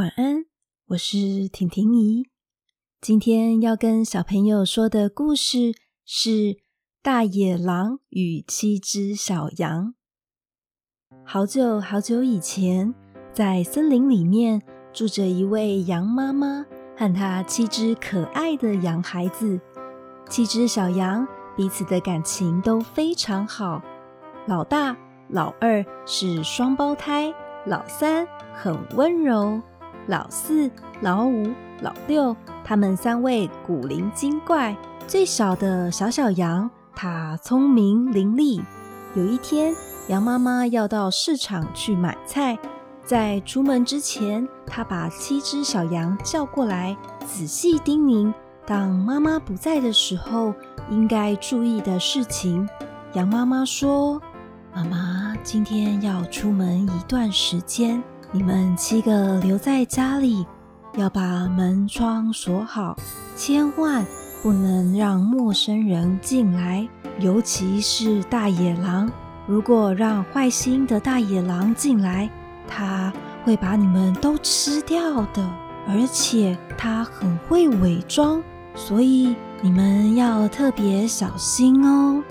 晚安，我是婷婷姨。今天要跟小朋友说的故事是《大野狼与七只小羊》。好久好久以前，在森林里面住着一位羊妈妈和她七只可爱的羊孩子。七只小羊彼此的感情都非常好。老大、老二是双胞胎，老三很温柔。老四、老五、老六，他们三位古灵精怪。最小的小小羊，它聪明伶俐。有一天，羊妈妈要到市场去买菜，在出门之前，她把七只小羊叫过来，仔细叮咛：当妈妈不在的时候，应该注意的事情。羊妈妈说：“妈妈今天要出门一段时间。”你们七个留在家里，要把门窗锁好，千万不能让陌生人进来，尤其是大野狼。如果让坏心的大野狼进来，他会把你们都吃掉的，而且他很会伪装，所以你们要特别小心哦。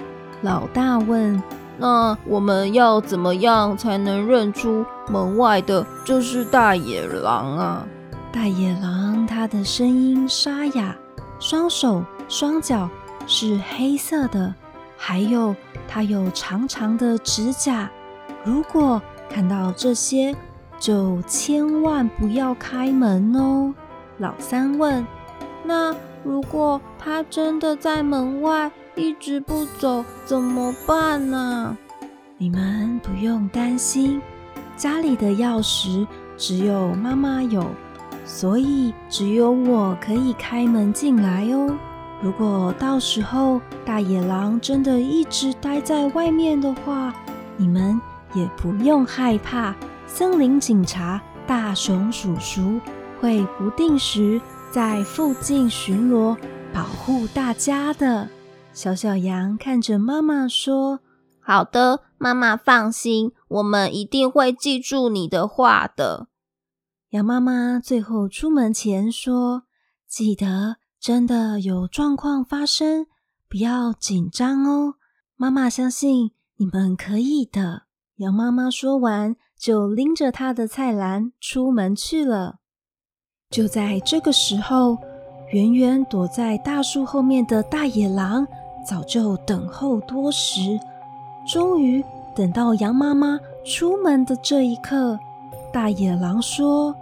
老大问。那我们要怎么样才能认出门外的就是大野狼啊？大野狼它的声音沙哑，双手双脚是黑色的，还有它有长长的指甲。如果看到这些，就千万不要开门哦。老三问：那如果它真的在门外？一直不走怎么办呢？你们不用担心，家里的钥匙只有妈妈有，所以只有我可以开门进来哦。如果到时候大野狼真的一直待在外面的话，你们也不用害怕，森林警察大熊叔叔会不定时在附近巡逻，保护大家的。小小羊看着妈妈说：“好的，妈妈放心，我们一定会记住你的话的。”羊妈妈最后出门前说：“记得，真的有状况发生，不要紧张哦。妈妈相信你们可以的。”羊妈妈说完，就拎着她的菜篮出门去了。就在这个时候，远远躲在大树后面的大野狼。早就等候多时，终于等到羊妈妈出门的这一刻。大野狼说：“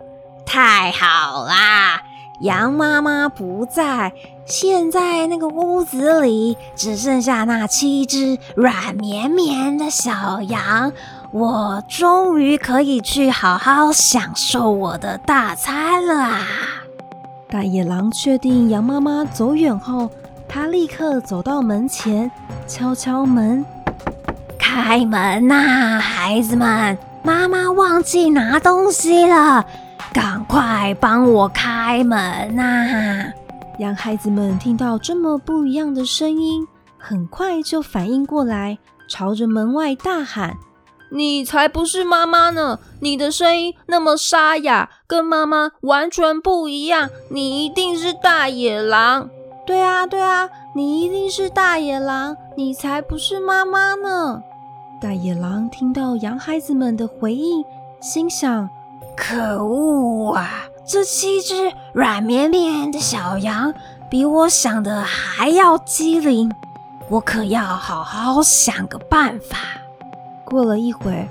太好啦，羊妈妈不在，现在那个屋子里只剩下那七只软绵绵的小羊，我终于可以去好好享受我的大餐了！”大野狼确定羊妈妈走远后。他立刻走到门前，敲敲门：“开门呐，孩子们！妈妈忘记拿东西了，赶快帮我开门呐！”羊孩子们听到这么不一样的声音，很快就反应过来，朝着门外大喊：“你才不是妈妈呢！你的声音那么沙哑，跟妈妈完全不一样，你一定是大野狼！”对啊，对啊，你一定是大野狼，你才不是妈妈呢！大野狼听到羊孩子们的回应，心想：可恶啊！这七只软绵绵的小羊比我想的还要机灵，我可要好好想个办法。过了一会儿，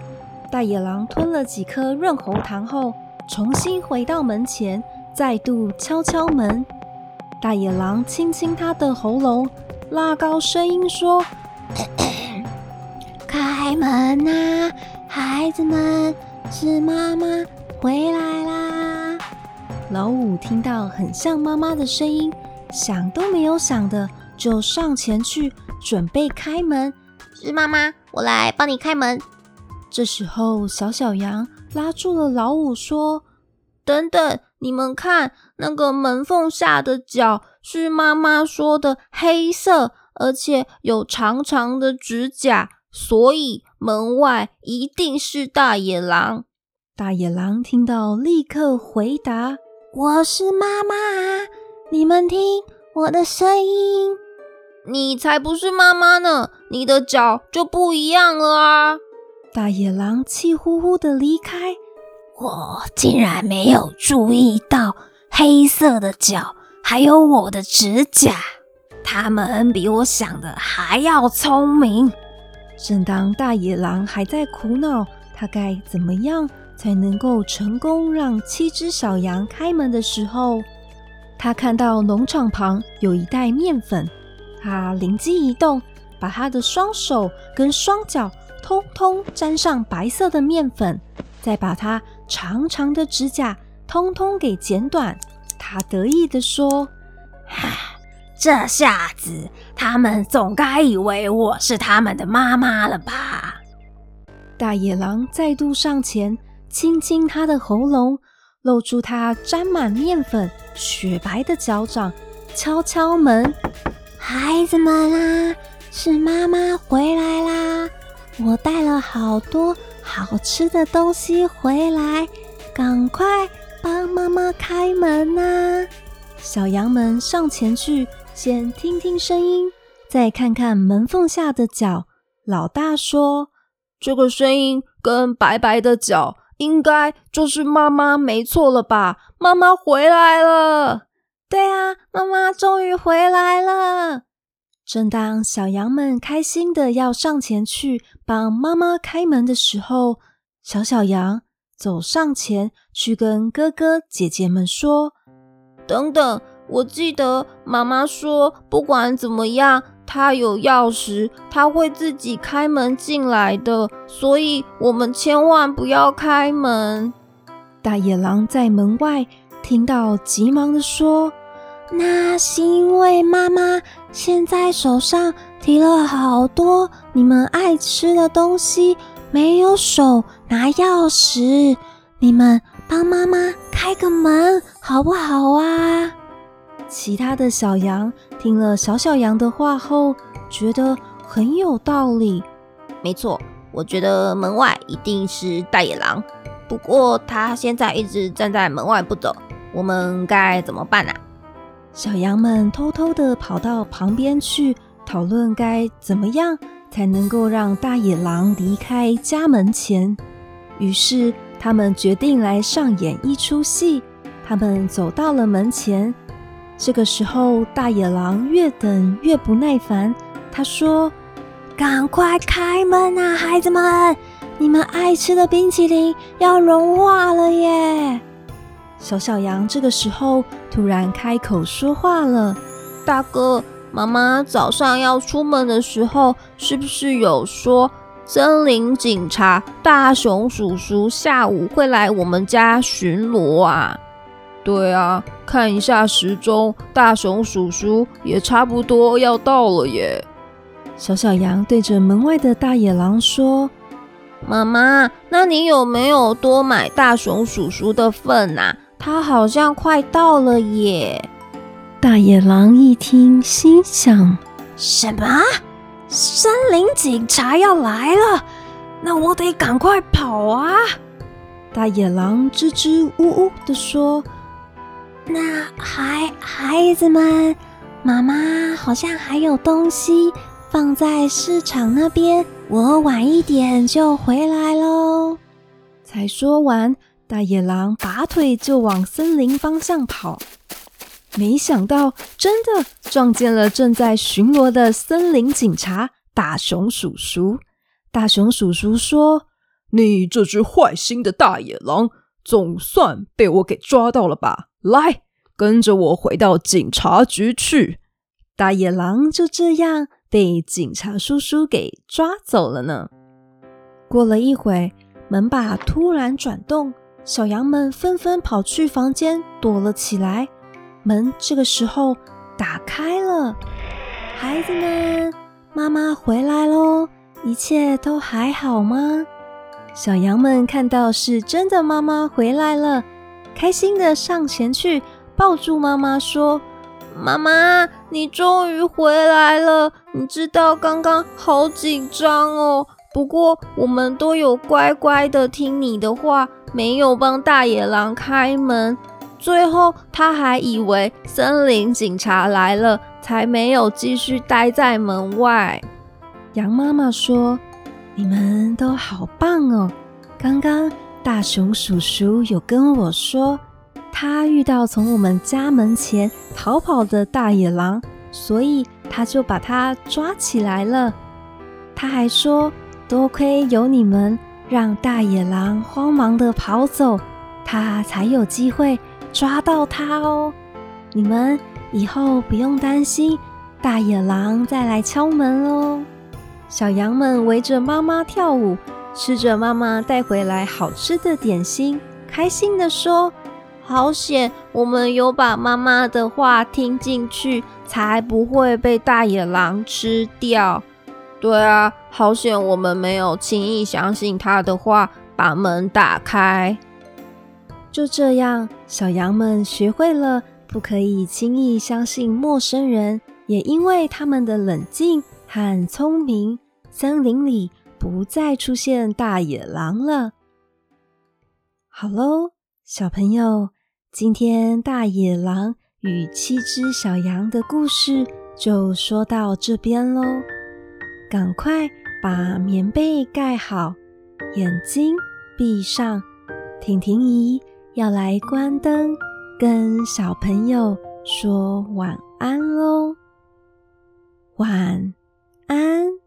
大野狼吞了几颗润喉糖后，重新回到门前，再度敲敲门。大野狼清清他的喉咙，拉高声音说：“咳咳，开门呐，孩子们，是妈妈回来啦！”老五听到很像妈妈的声音，想都没有想的就上前去准备开门。是妈妈，我来帮你开门。这时候，小小羊拉住了老五，说：“等等。”你们看，那个门缝下的角是妈妈说的黑色，而且有长长的指甲，所以门外一定是大野狼。大野狼听到，立刻回答：“我是妈妈啊！你们听我的声音。”你才不是妈妈呢！你的脚就不一样了啊！大野狼气呼呼的离开。我竟然没有注意到黑色的脚，还有我的指甲。他们比我想的还要聪明。正当大野狼还在苦恼他该怎么样才能够成功让七只小羊开门的时候，他看到农场旁有一袋面粉。他灵机一动，把他的双手跟双脚通通沾上白色的面粉，再把它长长的指甲通通给剪短。他得意地说：“哈，这下子他们总该以为我是他们的妈妈了吧？”大野狼再度上前，亲亲他的喉咙，露出他沾满面粉、雪白的脚掌，敲敲门。孩子们啊，是妈妈回来啦！我带了好多好吃的东西回来，赶快帮妈妈开门呐！小羊们上前去，先听听声音，再看看门缝下的脚。老大说：“这个声音跟白白的脚，应该就是妈妈没错了吧？妈妈回来了。”对啊，妈妈终于回来了。正当小羊们开心的要上前去帮妈妈开门的时候，小小羊走上前去跟哥哥姐姐们说：“等等，我记得妈妈说，不管怎么样，她有钥匙，她会自己开门进来的，所以我们千万不要开门。”大野狼在门外。听到，急忙地说：“那是因为妈妈现在手上提了好多你们爱吃的东西，没有手拿钥匙。你们帮妈妈开个门好不好啊？”其他的小羊听了小小羊的话后，觉得很有道理。没错，我觉得门外一定是大野狼，不过他现在一直站在门外不走。我们该怎么办呢？小羊们偷偷地跑到旁边去讨论该怎么样才能够让大野狼离开家门前。于是他们决定来上演一出戏。他们走到了门前，这个时候大野狼越等越不耐烦。他说：“赶快开门啊，孩子们！你们爱吃的冰淇淋要融化了耶！”小小羊这个时候突然开口说话了：“大哥，妈妈早上要出门的时候，是不是有说森林警察大熊叔叔下午会来我们家巡逻啊？”“对啊，看一下时钟，大熊叔叔也差不多要到了耶。”小小羊对着门外的大野狼说：“妈妈，那你有没有多买大熊叔叔的份啊？”他好像快到了耶！大野狼一听，心想：什么？森林警察要来了？那我得赶快跑啊！大野狼支支吾吾地说：“那孩孩子们，妈妈好像还有东西放在市场那边，我晚一点就回来喽。”才说完。大野狼拔腿就往森林方向跑，没想到真的撞见了正在巡逻的森林警察大熊叔叔。大熊叔叔说：“你这只坏心的大野狼，总算被我给抓到了吧？来，跟着我回到警察局去。”大野狼就这样被警察叔叔给抓走了呢。过了一会，门把突然转动。小羊们纷纷跑去房间躲了起来，门这个时候打开了。孩子们，妈妈回来喽！一切都还好吗？小羊们看到是真的妈妈回来了，开心的上前去抱住妈妈，说：“妈妈，你终于回来了！你知道刚刚好紧张哦。”不过我们都有乖乖的听你的话，没有帮大野狼开门。最后他还以为森林警察来了，才没有继续待在门外。羊妈妈说：“你们都好棒哦！刚刚大熊叔叔有跟我说，他遇到从我们家门前逃跑的大野狼，所以他就把他抓起来了。他还说，多亏有你们，让大野狼慌忙地跑走，他才有机会抓到他哦。你们以后不用担心大野狼再来敲门哦。”小羊们围着妈妈跳舞，吃着妈妈带回来好吃的点心，开心的说：“好险，我们有把妈妈的话听进去，才不会被大野狼吃掉。”对啊，好险，我们没有轻易相信他的话，把门打开。就这样，小羊们学会了不可以轻易相信陌生人，也因为他们的冷静。很聪明，森林里不再出现大野狼了。好喽，小朋友，今天大野狼与七只小羊的故事就说到这边喽。赶快把棉被盖好，眼睛闭上。婷婷姨要来关灯，跟小朋友说晚安喽。晚安。